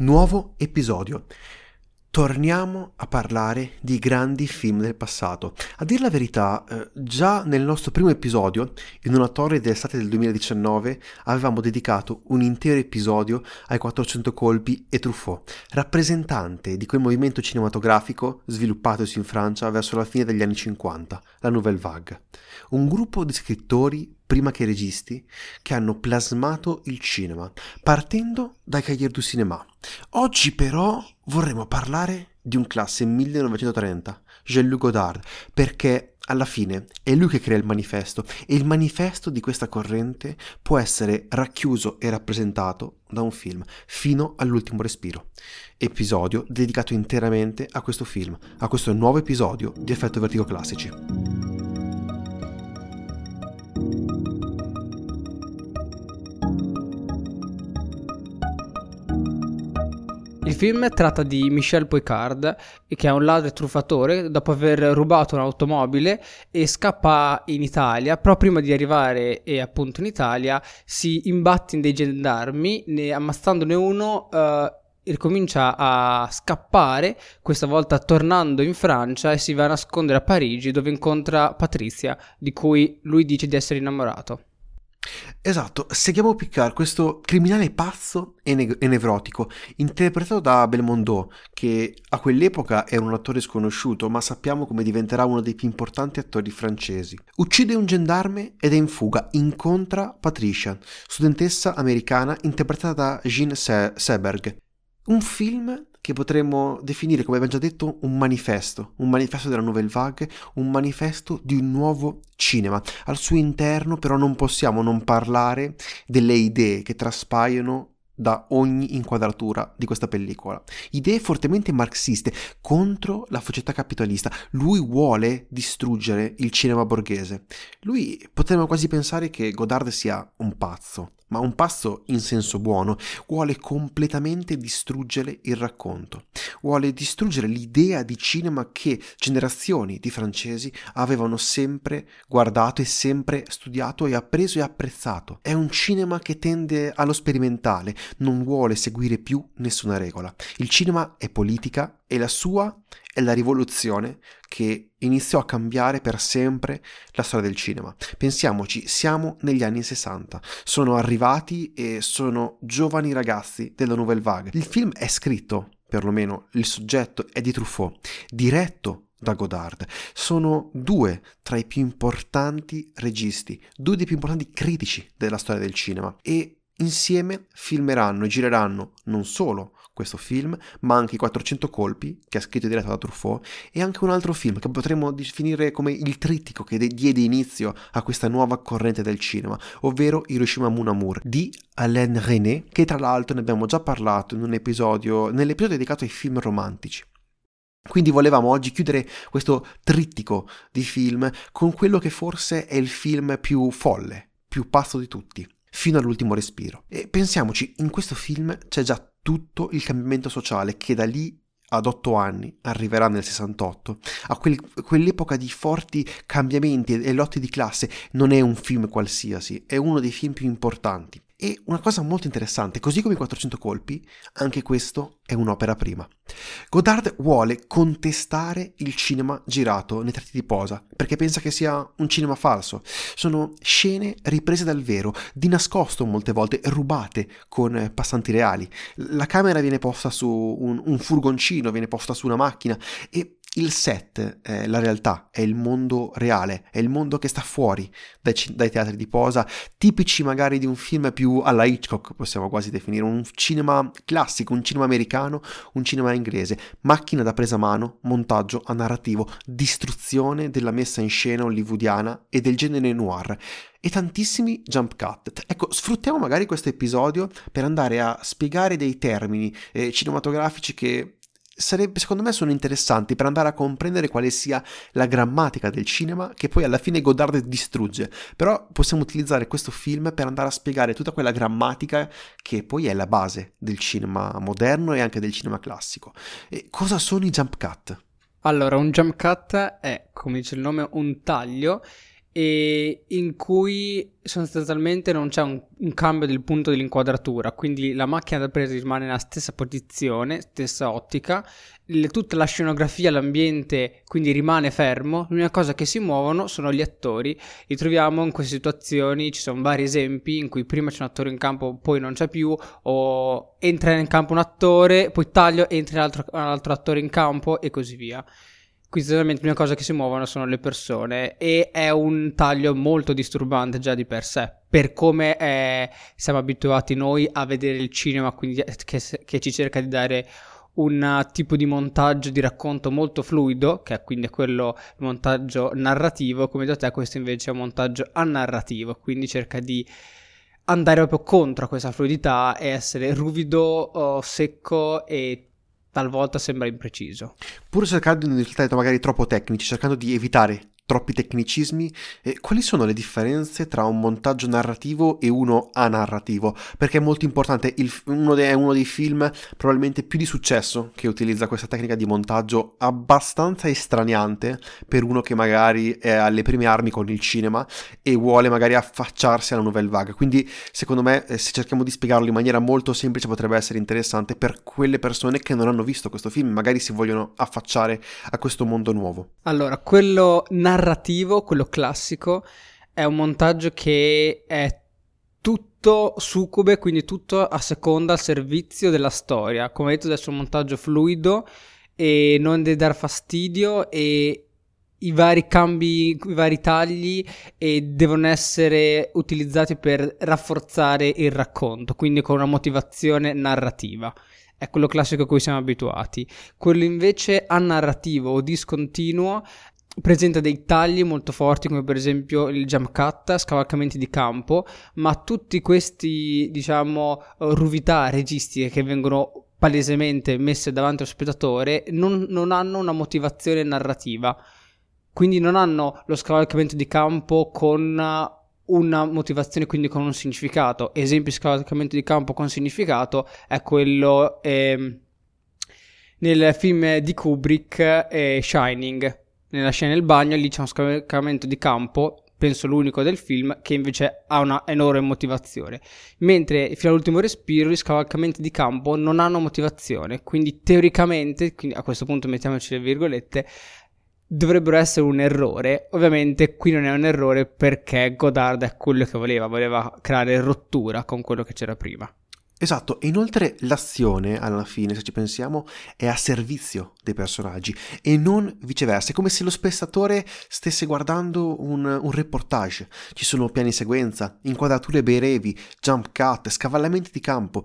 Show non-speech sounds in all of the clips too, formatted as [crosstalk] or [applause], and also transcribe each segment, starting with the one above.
Nuovo episodio. Torniamo a parlare di grandi film del passato. A dire la verità, eh, già nel nostro primo episodio, in una torre dell'estate del 2019, avevamo dedicato un intero episodio ai 400 colpi e Truffaut, rappresentante di quel movimento cinematografico sviluppatosi in Francia verso la fine degli anni 50, la Nouvelle Vague. Un gruppo di scrittori prima che registi, che hanno plasmato il cinema, partendo dai Cahiers du Cinéma. Oggi però vorremmo parlare di un classe 1930, Jean-Luc Godard, perché alla fine è lui che crea il manifesto e il manifesto di questa corrente può essere racchiuso e rappresentato da un film fino all'ultimo respiro. Episodio dedicato interamente a questo film, a questo nuovo episodio di Effetto Vertigo Classici. Film tratta di Michel Poicard, che è un ladro e truffatore, dopo aver rubato un'automobile e scappa in Italia. Però prima di arrivare e appunto in Italia si imbatte in dei gendarmi, ne, ammazzandone uno. Uh, ricomincia a scappare, questa volta tornando in Francia e si va a nascondere a Parigi dove incontra Patrizia, di cui lui dice di essere innamorato. Esatto, seguiamo Picard, questo criminale pazzo e, ne- e, nevrotico, interpretato da Belmondo, che a quell'epoca era un attore sconosciuto, ma sappiamo come diventerà uno dei più importanti attori francesi. Uccide un gendarme ed è in fuga, incontra Patricia, studentessa americana interpretata da Jean Se- Seberg. Un film che potremmo definire, come abbiamo già detto, un manifesto, un manifesto della Nouvelle Vague, un manifesto di un nuovo cinema. Al suo interno però non possiamo non parlare delle idee che traspaiono da ogni inquadratura di questa pellicola. Idee fortemente marxiste contro la società capitalista. Lui vuole distruggere il cinema borghese. Lui potremmo quasi pensare che Godard sia un pazzo ma un passo in senso buono, vuole completamente distruggere il racconto, vuole distruggere l'idea di cinema che generazioni di francesi avevano sempre guardato e sempre studiato e appreso e apprezzato. È un cinema che tende allo sperimentale, non vuole seguire più nessuna regola. Il cinema è politica e la sua è la rivoluzione che iniziò a cambiare per sempre la storia del cinema. Pensiamoci, siamo negli anni 60, sono arrivati e sono giovani ragazzi della Nouvelle Vague. Il film è scritto, perlomeno il soggetto è di Truffaut, diretto da Godard. Sono due tra i più importanti registi, due dei più importanti critici della storia del cinema e insieme filmeranno e gireranno non solo questo film, ma anche i 400 colpi, che ha scritto e diretto da Truffaut, e anche un altro film che potremmo definire come il trittico che diede inizio a questa nuova corrente del cinema, ovvero Hiroshima Mon Amour di Alain René, che tra l'altro ne abbiamo già parlato in un episodio, nell'episodio dedicato ai film romantici. Quindi volevamo oggi chiudere questo trittico di film con quello che forse è il film più folle, più pazzo di tutti, fino all'ultimo respiro. E pensiamoci, in questo film c'è già tutto il cambiamento sociale che da lì ad otto anni arriverà nel 68, a quel, quell'epoca di forti cambiamenti e lotti di classe, non è un film qualsiasi, è uno dei film più importanti. E una cosa molto interessante, così come i 400 colpi, anche questo è un'opera prima. Godard vuole contestare il cinema girato nei tratti di posa, perché pensa che sia un cinema falso. Sono scene riprese dal vero, di nascosto molte volte, rubate con passanti reali. La camera viene posta su un, un furgoncino, viene posta su una macchina e il set è la realtà, è il mondo reale, è il mondo che sta fuori dai, dai, teatri di posa, tipici magari di un film più alla Hitchcock, possiamo quasi definire, un cinema classico, un cinema americano, un cinema inglese, macchina da presa a mano, montaggio a narrativo, distruzione della messa in scena hollywoodiana e del genere noir e tantissimi jump cut. Ecco, sfruttiamo magari questo episodio per andare a spiegare dei termini eh, cinematografici che sarebbe, secondo me sono interessanti per andare a comprendere quale sia la grammatica del cinema che poi alla fine Godard distrugge. Però possiamo utilizzare questo film per andare a spiegare tutta quella grammatica che poi è la base del cinema moderno e anche del cinema classico. E cosa sono i jump cut? Allora, un jump cut è, come dice il nome, un taglio e in cui sostanzialmente non c'è un, un, cambio del punto dell'inquadratura, quindi la macchina da presa rimane nella stessa posizione, stessa ottica, le, tutta la scenografia, l'ambiente quindi rimane fermo, l'unica cosa che si muovono sono gli attori, li troviamo in queste situazioni, ci sono vari esempi in cui prima c'è un attore in campo, poi non c'è più, o entra in campo un attore, poi taglio, entra un altro, un altro attore in campo e così via. Quindi sostanzialmente l'unica cosa che si muovono sono le persone e è un taglio molto disturbante già di per sé, per come è, siamo abituati noi a vedere il cinema, quindi che, che, ci cerca di dare un tipo di montaggio di racconto molto fluido, che è quindi quello montaggio narrativo, come da te questo invece è un montaggio anarrativo, quindi cerca di andare proprio contro questa fluidità e essere ruvido, oh, secco e talvolta sembra impreciso. Pur cercando di non risultare magari troppo tecnici, cercando di evitare troppi tecnicismi, eh, quali sono le differenze tra un montaggio narrativo e uno anarrativo? Perché è molto importante, il, uno de, è uno dei film probabilmente più di successo che utilizza questa tecnica di montaggio abbastanza estraniante per uno che magari è alle prime armi con il cinema e vuole magari affacciarsi alla nouvelle vague. Quindi secondo me eh, se cerchiamo di spiegarlo in maniera molto semplice potrebbe essere interessante per quelle persone che non hanno visto questo film, magari si vogliono affacciare a questo mondo nuovo. Allora, quello narrativo narrativo, quello classico, è un montaggio che è tutto succube, quindi tutto a seconda al servizio della storia. Come detto, adesso è un montaggio fluido e non deve dar fastidio e i vari cambi, i vari tagli e devono essere utilizzati per rafforzare il racconto, quindi con una motivazione narrativa. È quello classico a cui siamo abituati. Quello invece a narrativo o discontinuo presenta dei tagli molto forti come per esempio il jump cut, scavalcamenti di campo, ma tutti questi diciamo ruvità registiche che vengono palesemente messe davanti allo spettatore non, non hanno una motivazione narrativa, quindi non hanno lo scavalcamento di campo con una motivazione, quindi con un significato. Esempio di scavalcamento di campo con significato è quello eh, nel film di Kubrick eh, Shining nella scena del bagno, lì c'è uno scavalcamento di campo, penso l'unico del film, che invece ha una enorme motivazione. Mentre fino all'ultimo respiro gli scavalcamenti di campo non hanno motivazione, quindi teoricamente, quindi a questo punto mettiamoci le virgolette, dovrebbero essere un errore. Ovviamente qui non è un errore perché Godard è quello che voleva, voleva creare rottura con quello che c'era prima. Esatto, e inoltre l'azione, alla fine, se ci pensiamo, è a servizio dei personaggi e non viceversa. È come se lo spettatore stesse guardando un, un reportage. Ci sono piani sequenza, inquadrature brevi, jump cut, scavallamenti di campo.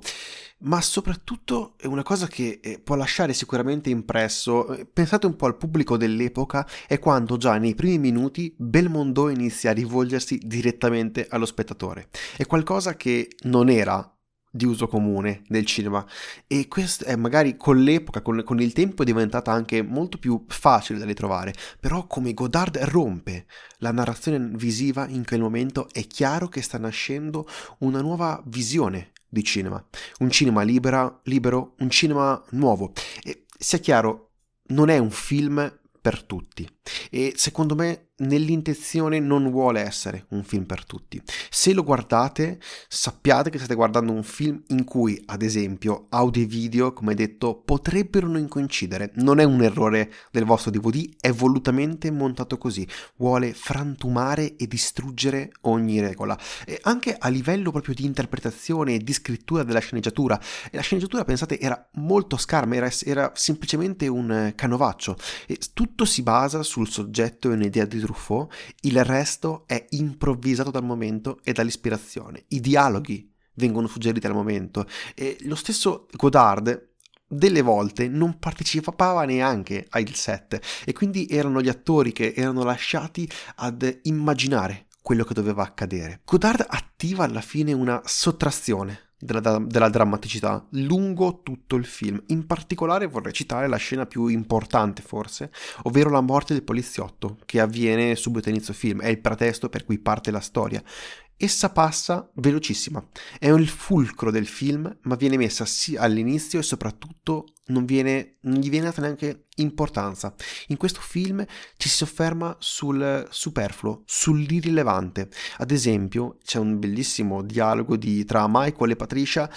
Ma soprattutto è una cosa che eh, può lasciare sicuramente impresso, eh, pensate un po' al pubblico dell'epoca, è quando già nei primi minuti Belmondo inizia a rivolgersi direttamente allo spettatore. È qualcosa che non era di uso comune nel cinema. E questo è magari con l'epoca, con, con, il tempo è diventata anche molto più facile da ritrovare, però come Godard rompe la narrazione visiva in quel momento è chiaro che sta nascendo una nuova visione di cinema, un cinema libera, libero, un cinema nuovo. E sia chiaro non è un film per tutti e secondo me nell'intenzione non vuole essere un film per tutti. Se lo guardate, sappiate che state guardando un film in cui, ad esempio, audio e video, come detto, potrebbero non coincidere. Non è un errore del vostro DVD, è volutamente montato così. Vuole frantumare e distruggere ogni regola. E anche a livello proprio di interpretazione e di scrittura della sceneggiatura. E la sceneggiatura, pensate, era molto scarma, era, era semplicemente un canovaccio. E tutto si basa sul soggetto e un'idea di Truffaut, il resto è improvvisato dal momento e dall'ispirazione. I dialoghi vengono suggeriti al momento e lo stesso Godard delle volte non partecipava neanche al set e quindi erano gli attori che erano lasciati ad immaginare quello che doveva accadere. Godard attiva alla fine una sottrazione della, della, drammaticità lungo tutto il film. In particolare vorrei citare la scena più importante forse, ovvero la morte del poliziotto che avviene subito a inizio film, è il pretesto per cui parte la storia. Essa passa velocissima, è il fulcro del film, ma viene messa sì all'inizio e soprattutto non, viene, non gli viene data neanche importanza. In questo film ci si sofferma sul superfluo, sull'irrilevante. Ad esempio, c'è un bellissimo dialogo di, tra Michael e Patricia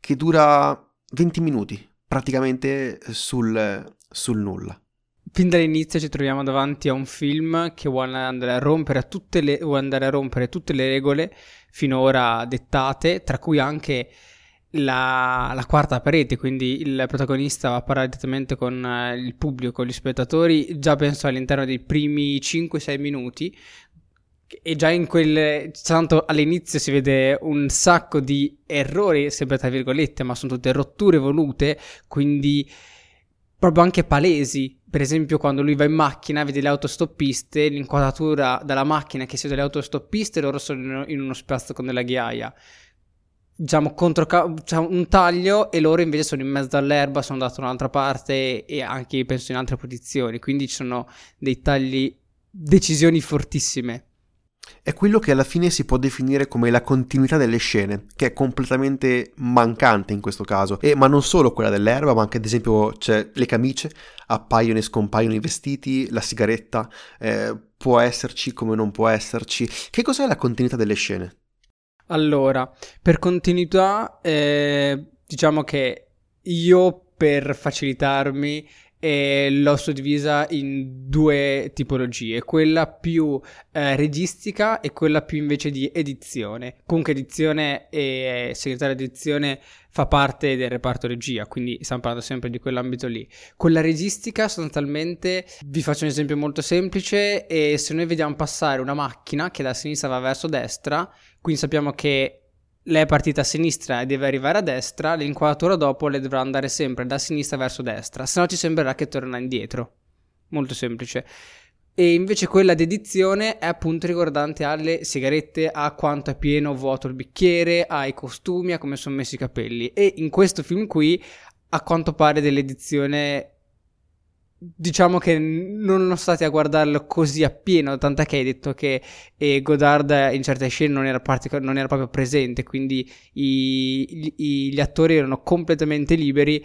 che dura 20 minuti, praticamente sul, sul nulla. Fin dall'inizio ci troviamo davanti a un film che vuole andare a rompere, le, vuole andare a rompere tutte le regole finora dettate, tra cui anche la, la, quarta parete, quindi il protagonista va a parlare direttamente con eh, il pubblico, con gli spettatori, già penso all'interno dei primi 5-6 minuti. E già in quel. Tanto all'inizio si vede un sacco di errori, sempre tra virgolette, ma sono tutte rotture volute, quindi proprio anche palesi. Per esempio, quando lui va in macchina, vede le autostoppiste, l'inquadratura dalla macchina che si vede le autostoppiste, loro sono in uno spazio con della ghiaia. Diciamo, contro c'è un taglio e loro invece sono in mezzo all'erba, sono andati da un'altra parte e anche penso in altre posizioni. Quindi ci sono dei tagli, decisioni fortissime. È quello che alla fine si può definire come la continuità delle scene, che è completamente mancante in questo caso. E, ma non solo quella dell'erba, ma anche ad esempio c'è le camicie, appaiono e scompaiono i vestiti, la sigaretta, eh, può esserci come non può esserci. Che cos'è la continuità delle scene? Allora, per continuità, eh, diciamo che io per facilitarmi e l'ho suddivisa in due tipologie, quella più eh, registica e quella più invece di edizione. Comunque edizione e segretario edizione fa parte del reparto regia, quindi stiamo parlando sempre di quell'ambito lì. Con la registica sostanzialmente vi faccio un esempio molto semplice e se noi vediamo passare una macchina che da sinistra va verso destra, quindi sappiamo che lei è partita a sinistra e deve arrivare a destra, l'inquadratura dopo le dovrà andare sempre da sinistra verso destra, se no ci sembrerà che torna indietro. Molto semplice. E invece quella dedizione è appunto riguardante alle sigarette, a quanto è pieno o vuoto il bicchiere, ai costumi, a come sono messi i capelli. E in questo film qui, a quanto pare dell'edizione diciamo che non sono stati a guardarlo così appieno, tant'è che hai detto che eh, Godard in certe scene non era, partic- non era proprio presente, quindi i, i, gli attori erano completamente liberi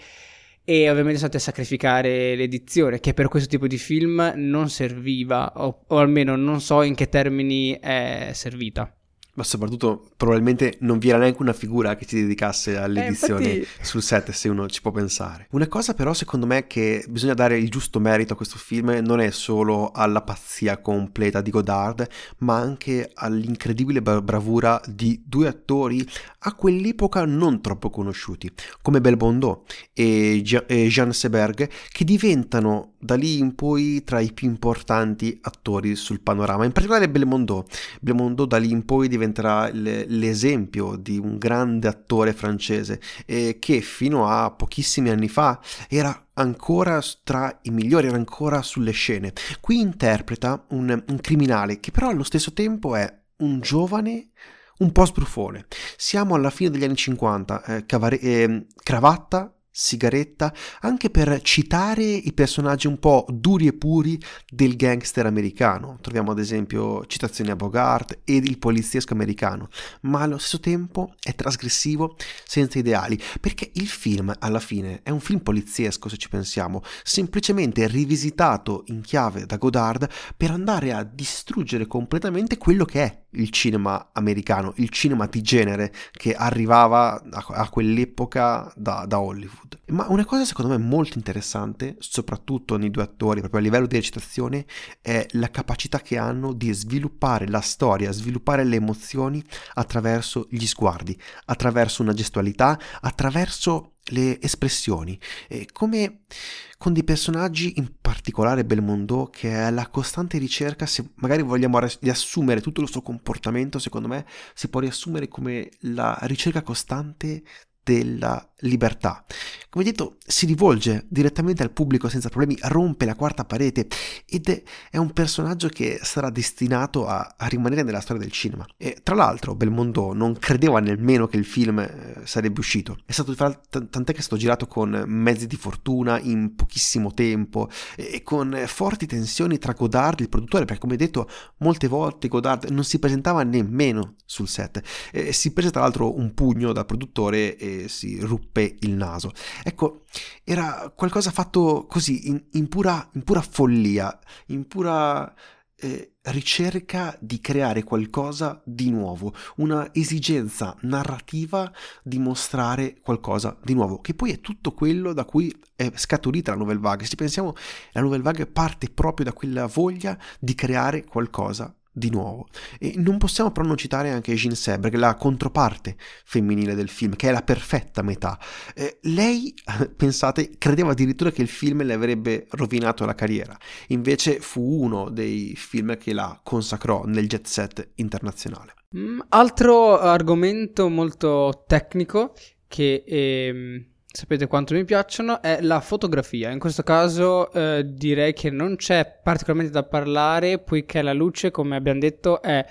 e ovviamente sono stati a sacrificare l'edizione, che per questo tipo di film non serviva, o, o almeno non so in che termini è servita ma soprattutto probabilmente non vi era neanche una figura che si dedicasse all'edizione eh, infatti... sul set se uno ci può pensare. Una cosa però secondo me che bisogna dare il giusto merito a questo film non è solo alla pazzia completa di Godard, ma anche all'incredibile bravura di due attori a quell'epoca non troppo conosciuti, come Belmondo e Jean Seberg, che diventano da lì in poi tra i più importanti attori sul panorama, in particolare Belmondo. Belmondo da lì in poi diventerà l'esempio di un grande attore francese eh, che fino a pochissimi anni fa era ancora tra i migliori, era ancora sulle scene. Qui interpreta un, un criminale che però allo stesso tempo è un giovane un po' sbruffone. Siamo alla fine degli anni 50, eh, cavare- eh, cravatta, sigaretta, anche per citare i personaggi un po' duri e puri del gangster americano. Troviamo ad esempio citazioni a Bogart ed il poliziesco americano, ma allo stesso tempo è trasgressivo senza ideali, perché il film alla fine è un film poliziesco se ci pensiamo, semplicemente rivisitato in chiave da Godard per andare a distruggere completamente quello che è il cinema americano, il cinema di genere che arrivava a, a quell'epoca da, da Hollywood. Ma una cosa secondo me molto interessante, soprattutto nei due attori, proprio a livello di recitazione, è la capacità che hanno di sviluppare la storia, sviluppare le emozioni attraverso gli sguardi, attraverso una gestualità, attraverso le espressioni, e come con dei personaggi, in particolare Belmondo, che è la costante ricerca, se magari vogliamo riassumere tutto il suo comportamento, secondo me si può riassumere come la ricerca costante della libertà. come detto, si rivolge direttamente al pubblico senza problemi, rompe la quarta parete ed è, un personaggio che sarà destinato a, a, rimanere nella storia del cinema. E tra l'altro Belmondo non credeva nemmeno che il film eh, sarebbe uscito. È stato, tant'è che è stato girato con mezzi di fortuna in pochissimo tempo e con forti tensioni tra Godard, il produttore, perché come detto molte volte Godard non si presentava nemmeno sul set. E si prese tra l'altro un pugno dal produttore e si ruppe il naso. Ecco, era qualcosa fatto così, in, in, pura, in pura, follia, in pura eh, ricerca di creare qualcosa di nuovo, una esigenza narrativa di mostrare qualcosa di nuovo, che poi è tutto quello da cui è scaturita la Nouvelle Vague. Se pensiamo, la Nouvelle Vague parte proprio da quella voglia di creare qualcosa di nuovo. E non possiamo però non citare anche Jean è la controparte femminile del film, che è la perfetta metà. Eh, lei, [laughs] pensate, credeva addirittura che il film le avrebbe rovinato la carriera, invece fu uno dei film che la consacrò nel jet set internazionale. Mm, altro argomento molto tecnico che... Ehm sapete quanto mi piacciono, è la fotografia. In questo caso eh, direi che non c'è particolarmente da parlare, poiché la luce, come abbiamo detto, è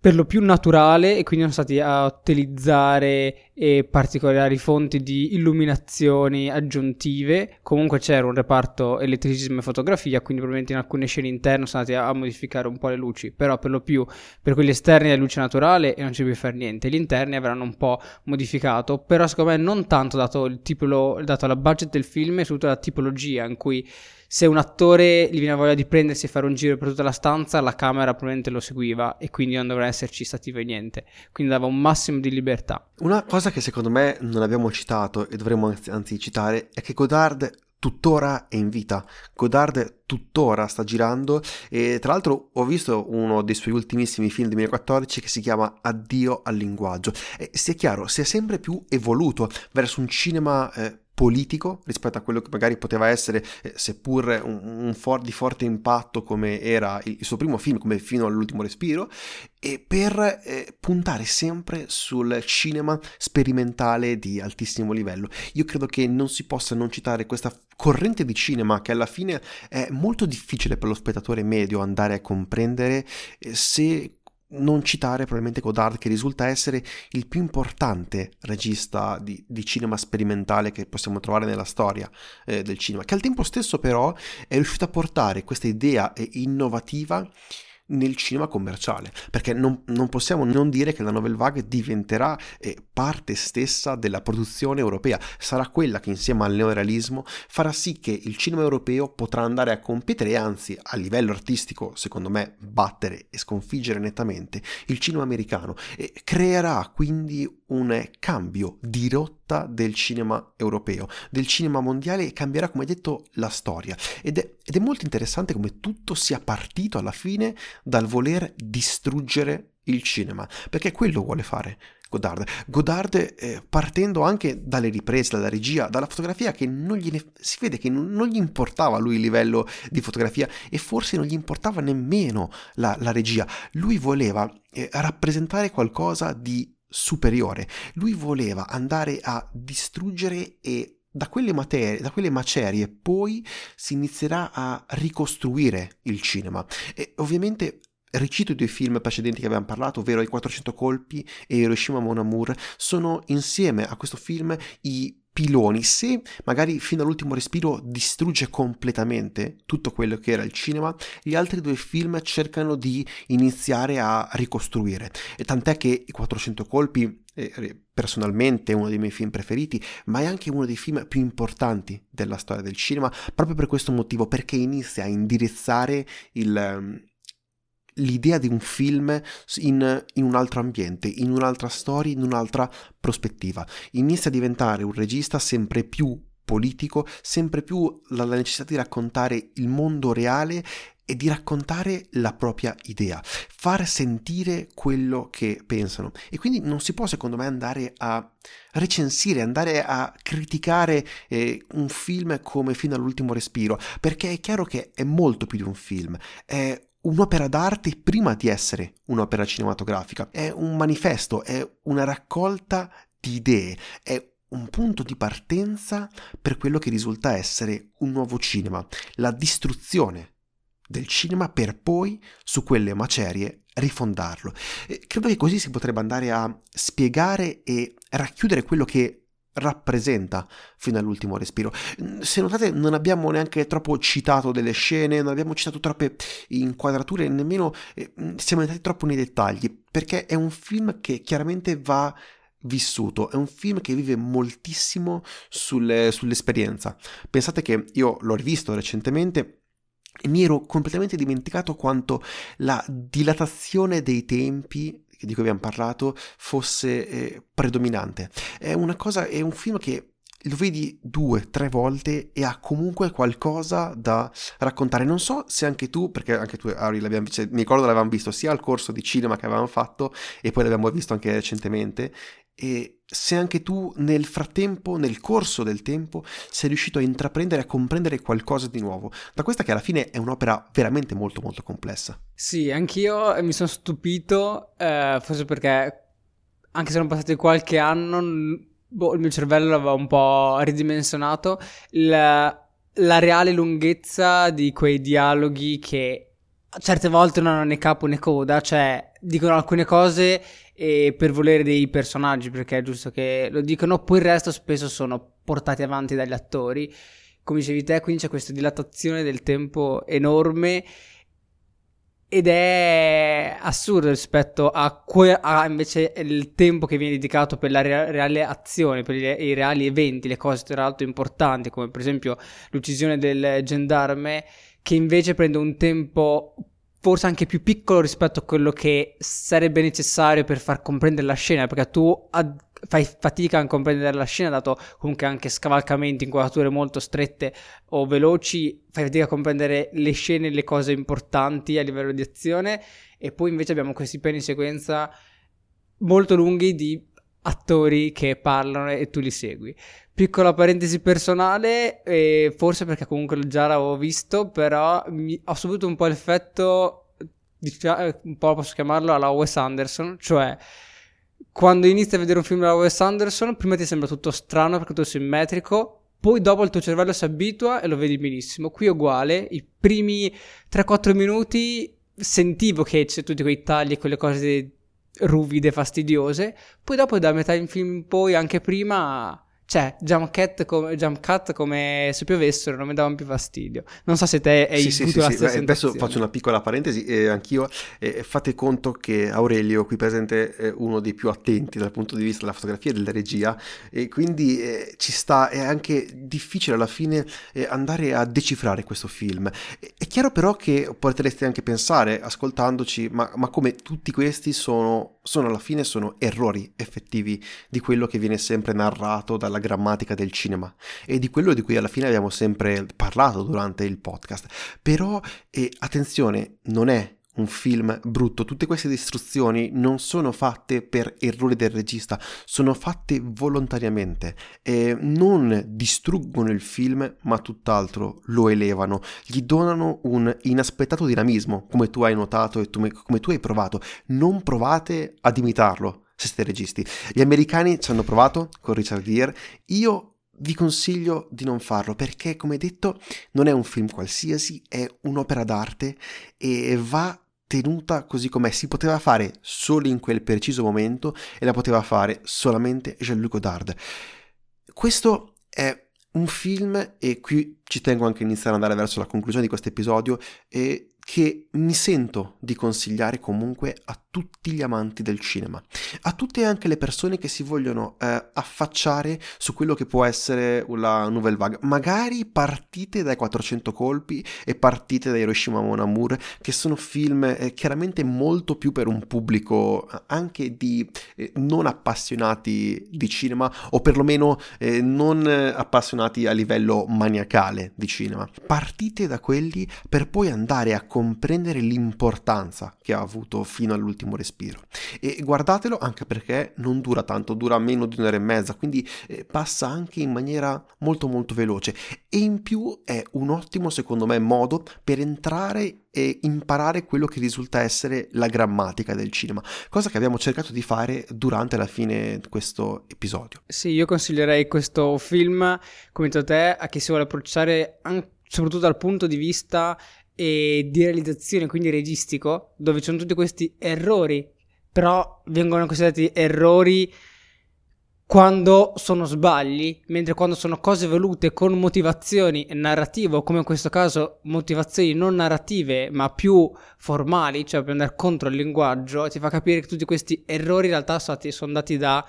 per lo più naturale e quindi sono stati a utilizzare eh, particolari fonti di illuminazioni aggiuntive. Comunque c'era un reparto elettricismo e fotografia, quindi probabilmente in alcune scene interne sono stati a, a modificare un po' le luci, però per lo più per quelli esterni è luce naturale e non c'è più fare niente. Gli interni avranno un po' modificato, però secondo me non tanto dato, il tipo, dato la budget del film e soprattutto la tipologia in cui se un attore gli viene voglia di prendersi e fare un giro per tutta la stanza, la camera probabilmente lo seguiva e quindi non doveva esserci stative niente. Quindi dava un massimo di libertà. Una cosa che secondo me non abbiamo citato e dovremmo anzi, anzi citare è che Godard tuttora è in vita. Godard tuttora sta girando e tra l'altro ho visto uno dei suoi ultimissimi film del 2014 che si chiama Addio al linguaggio e sia chiaro, si è sempre più evoluto verso un cinema eh, politico rispetto a quello che magari poteva essere, eh, seppur un, un for- di forte impatto come era il, il, suo primo film, come Fino all'ultimo respiro, e per eh, puntare sempre sul cinema sperimentale di altissimo livello. Io credo che non si possa non citare questa corrente di cinema che alla fine è molto difficile per lo spettatore medio andare a comprendere eh, se non citare probabilmente Godard che risulta essere il più importante regista di, di cinema sperimentale che possiamo trovare nella storia eh, del cinema, che al tempo stesso però è riuscito a portare questa idea innovativa nel cinema commerciale, perché non, non, possiamo non dire che la Nouvelle Vague diventerà eh, parte stessa della produzione europea, sarà quella che insieme al neorealismo farà sì che il cinema europeo potrà andare a competere e anzi a livello artistico, secondo me, battere e sconfiggere nettamente il cinema americano. E creerà quindi un cambio di rotta del cinema europeo, del cinema mondiale e cambierà, come detto, la storia. Ed è, ed è molto interessante come tutto sia partito alla fine dal voler distruggere il cinema, perché quello vuole fare. Godard. Godard eh, partendo anche dalle riprese, dalla regia, dalla fotografia che non gliene, si vede che non, gli importava lui il livello di fotografia e forse non gli importava nemmeno la, la regia. Lui voleva eh, rappresentare qualcosa di superiore. Lui voleva andare a distruggere e da quelle materie, da quelle macerie poi si inizierà a ricostruire il cinema. E ovviamente Ricito i due film precedenti che abbiamo parlato, ovvero I 400 colpi e Hiroshima Mon Amour, sono insieme a questo film i piloni. Se magari fino all'ultimo respiro distrugge completamente tutto quello che era il cinema, gli altri due film cercano di iniziare a ricostruire. E tant'è che I 400 colpi personalmente è uno dei miei film preferiti, ma è anche uno dei film più importanti della storia del cinema, proprio per questo motivo, perché inizia a indirizzare il, l'idea di un film in, in, un altro ambiente, in un'altra storia, in un'altra prospettiva. Inizia a diventare un regista sempre più politico, sempre più la, la necessità di raccontare il mondo reale e di raccontare la propria idea, far sentire quello che pensano. E quindi non si può, secondo me, andare a recensire, andare a criticare eh, un film come fino all'ultimo respiro, perché è chiaro che è molto più di un film, è un'opera d'arte prima di essere un'opera cinematografica, è un manifesto, è una raccolta di idee, è un punto di partenza per quello che risulta essere un nuovo cinema, la distruzione del cinema per poi su quelle macerie rifondarlo. E credo che così si potrebbe andare a spiegare e racchiudere quello che rappresenta fino all'ultimo respiro. Se notate non abbiamo neanche troppo citato delle scene, non abbiamo citato troppe inquadrature, nemmeno eh, siamo entrati troppo nei dettagli, perché è un film che chiaramente va vissuto, è un film che vive moltissimo sulle, sull'esperienza. Pensate che io l'ho rivisto recentemente e mi ero completamente dimenticato quanto la dilatazione dei tempi di cui abbiamo parlato fosse eh, predominante. È una cosa, è un film che lo vedi due, tre volte e ha comunque qualcosa da raccontare. Non so se anche tu, perché anche tu, Ari, cioè, mi ricordo l'avevamo visto sia al corso di cinema che avevamo fatto e poi l'abbiamo visto anche recentemente e se anche tu nel frattempo, nel corso del tempo, sei riuscito a intraprendere, a comprendere qualcosa di nuovo, da questa che alla fine è un'opera veramente molto molto complessa. Sì, anch'io mi sono stupito, eh, forse perché anche se sono passati qualche anno, boh, il mio cervello l'aveva un po' ridimensionato, la, la reale lunghezza di quei dialoghi che certe volte non hanno né capo né coda, cioè dicono alcune cose e per volere dei personaggi, perché è giusto che lo dicono, poi il resto spesso sono portati avanti dagli attori. Come dicevi te, quindi c'è questa dilatazione del tempo enorme ed è assurdo rispetto a, que- a invece il tempo che viene dedicato per la re- reale azione, per re- i reali eventi, le cose tra l'altro importanti, come per esempio l'uccisione del gendarme, che invece prende un tempo forse anche più piccolo rispetto a quello che sarebbe necessario per far comprendere la scena, perché tu ad- fai fatica a comprendere la scena, dato comunque anche scavalcamenti, inquadrature molto strette o veloci, fai fatica a comprendere le scene, le cose importanti a livello di azione, e poi invece abbiamo questi piani sequenza molto lunghi di attori che parlano e tu li segui. Piccola parentesi personale, eh, forse perché comunque già l'avevo visto, però mi, ho subito un po' l'effetto, un po' posso chiamarlo alla Wes Anderson, cioè quando inizi a vedere un film della Wes Anderson, prima ti sembra tutto strano perché tutto simmetrico, poi dopo il tuo cervello si abitua e lo vedi benissimo. Qui è uguale, i primi 3-4 minuti sentivo che c'è tutti quei tagli e quelle cose ruvide, fastidiose, poi dopo da metà in film poi, anche prima cioè, jump cut, come, jump cut come se piovessero non mi davano più fastidio. Non so se te hai sì, sì, sì, sì. Adesso faccio una piccola parentesi, eh, anch'io. Eh, fate conto che Aurelio, qui presente, è uno dei più attenti dal punto di vista della fotografia e della regia, e quindi eh, ci sta, è anche difficile alla fine eh, andare a decifrare questo film. È chiaro però che potreste anche pensare, ascoltandoci, ma, ma come tutti questi sono, sono alla fine sono errori effettivi di quello che viene sempre narrato dalla grammatica del cinema e di quello di cui alla fine abbiamo sempre parlato durante il podcast. Però, eh, attenzione, non è un film brutto. Tutte queste distruzioni non sono fatte per errori del regista, sono fatte volontariamente e non distruggono il film, ma tutt'altro lo elevano, gli donano un inaspettato dinamismo, come tu hai notato e tu, come tu hai provato. Non provate ad imitarlo se siete registi. Gli americani ci hanno provato con Richard Gere, io vi consiglio di non farlo perché, come detto, non è un film qualsiasi, è un'opera d'arte e va tenuta così com'è. Si poteva fare solo in quel preciso momento e la poteva fare solamente Jean-Luc Godard. Questo è un film, e qui ci tengo anche a iniziare ad andare verso la conclusione di questo episodio, che mi sento di consigliare comunque a tutti gli amanti del cinema, a tutte anche le persone che si vogliono eh, affacciare su quello che può essere la Nouvelle Vague. Magari partite dai 400 colpi e partite da Hiroshima Mon Amour, che sono film eh, chiaramente molto più per un pubblico eh, anche di eh, non appassionati di cinema o perlomeno eh, non appassionati a livello maniacale di cinema. Partite da quelli per poi andare a comprare comprendere l'importanza che ha avuto fino all'ultimo respiro. E guardatelo anche perché non dura tanto, dura meno di un'ora e mezza, quindi eh, passa anche in maniera molto molto veloce e in più è un ottimo secondo me modo per entrare e imparare quello che risulta essere la grammatica del cinema, cosa che abbiamo cercato di fare durante la fine di questo episodio. Sì, io consiglierei questo film, come detto te, a chi si vuole approcciare anche soprattutto dal punto di vista eh, di realizzazione, quindi registico, dove ci sono tutti questi errori, però vengono considerati errori quando sono sbagli, mentre quando sono cose volute con motivazioni narrative, come in questo caso motivazioni non narrative ma più formali, cioè per andare contro il linguaggio, ti fa capire che tutti questi errori in realtà sono dati da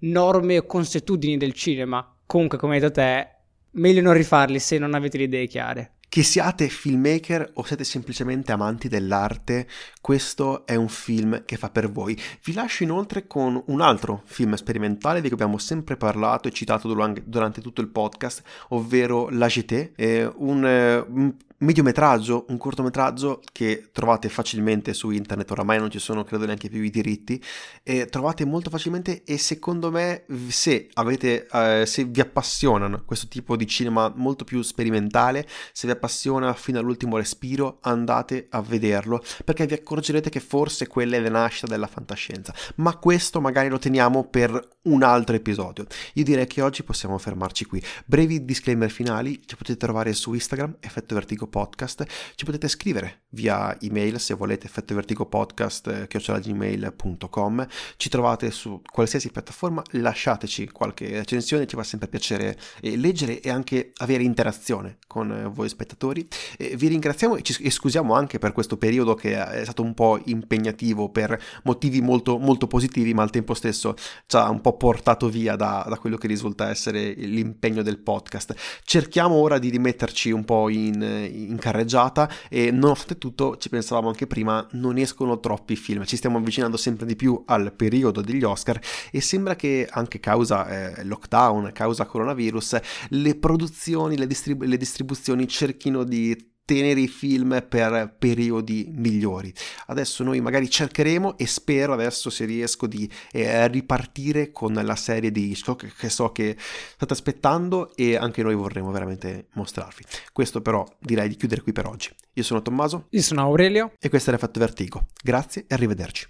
norme o consuetudini del cinema. Comunque, come hai detto te, meglio non rifarli se non avete le idee chiare. Che siate filmmaker o siete semplicemente amanti dell'arte, questo è un film che fa per voi. Vi lascio inoltre con un altro film sperimentale di cui abbiamo sempre parlato e citato durante tutto il podcast, ovvero La GT, un, un mediometraggio, un cortometraggio che trovate facilmente su internet, oramai non ci sono credo neanche più i diritti, e trovate molto facilmente e secondo me se avete, eh, se vi appassionano questo tipo di cinema molto più sperimentale, se vi appassiona fino all'ultimo respiro, andate a vederlo, perché vi accorgerete che forse quella è la nascita della fantascienza, ma questo magari lo teniamo per un altro episodio. Io direi che oggi possiamo fermarci qui. Brevi disclaimer finali, ci potete trovare su Instagram, effetto vertigo podcast, ci potete scrivere via email se volete effettovertigopodcast chiocciolagmail.com ci trovate su qualsiasi piattaforma lasciateci qualche recensione ci fa sempre piacere eh, leggere e anche avere interazione con eh, voi spettatori. Eh, vi ringraziamo e ci scusiamo anche per questo periodo che è stato un po' impegnativo per motivi molto molto positivi ma al tempo stesso ci ha un po' portato via da, da quello che risulta essere l'impegno del podcast. Cerchiamo ora di rimetterci un po' in in carreggiata e nonostante tutto ci pensavamo anche prima non escono troppi film. Ci stiamo avvicinando sempre di più al periodo degli Oscar e sembra che anche causa eh, lockdown causa coronavirus le produzioni le, distrib- le distribuzioni cerchino di tenere i film per periodi migliori. Adesso noi magari cercheremo e spero adesso se riesco di eh, ripartire con la serie di Hitchcock che so che state aspettando e anche noi vorremmo veramente mostrarvi. Questo però direi di chiudere qui per oggi. Io sono Tommaso. Io sono Aurelio. E questo era Fatto Vertigo. Grazie e arrivederci.